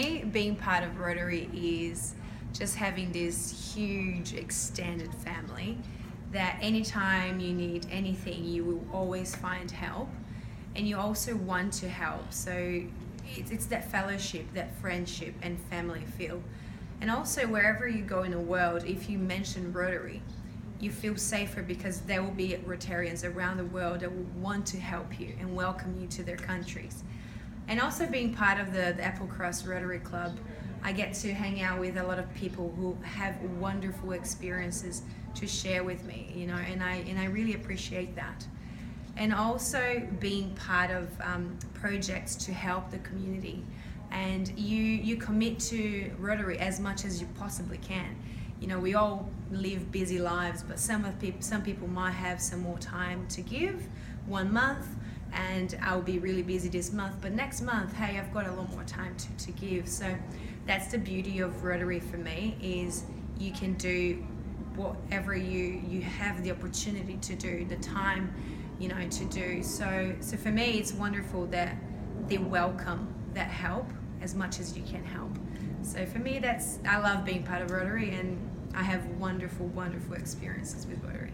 me, being part of Rotary is just having this huge extended family that anytime you need anything, you will always find help, and you also want to help. So it's, it's that fellowship, that friendship, and family feel. And also, wherever you go in the world, if you mention Rotary, you feel safer because there will be Rotarians around the world that will want to help you and welcome you to their countries. And also, being part of the, the Applecross Rotary Club, I get to hang out with a lot of people who have wonderful experiences to share with me, you know, and I and I really appreciate that. And also being part of um, projects to help the community, and you you commit to Rotary as much as you possibly can. You know, we all live busy lives, but some of people some people might have some more time to give one month and I'll be really busy this month, but next month, hey, I've got a lot more time to, to give. So that's the beauty of Rotary for me is you can do whatever you you have the opportunity to do, the time, you know, to do. So so for me it's wonderful that they welcome that help as much as you can help. So for me that's I love being part of Rotary and I have wonderful, wonderful experiences with Rotary.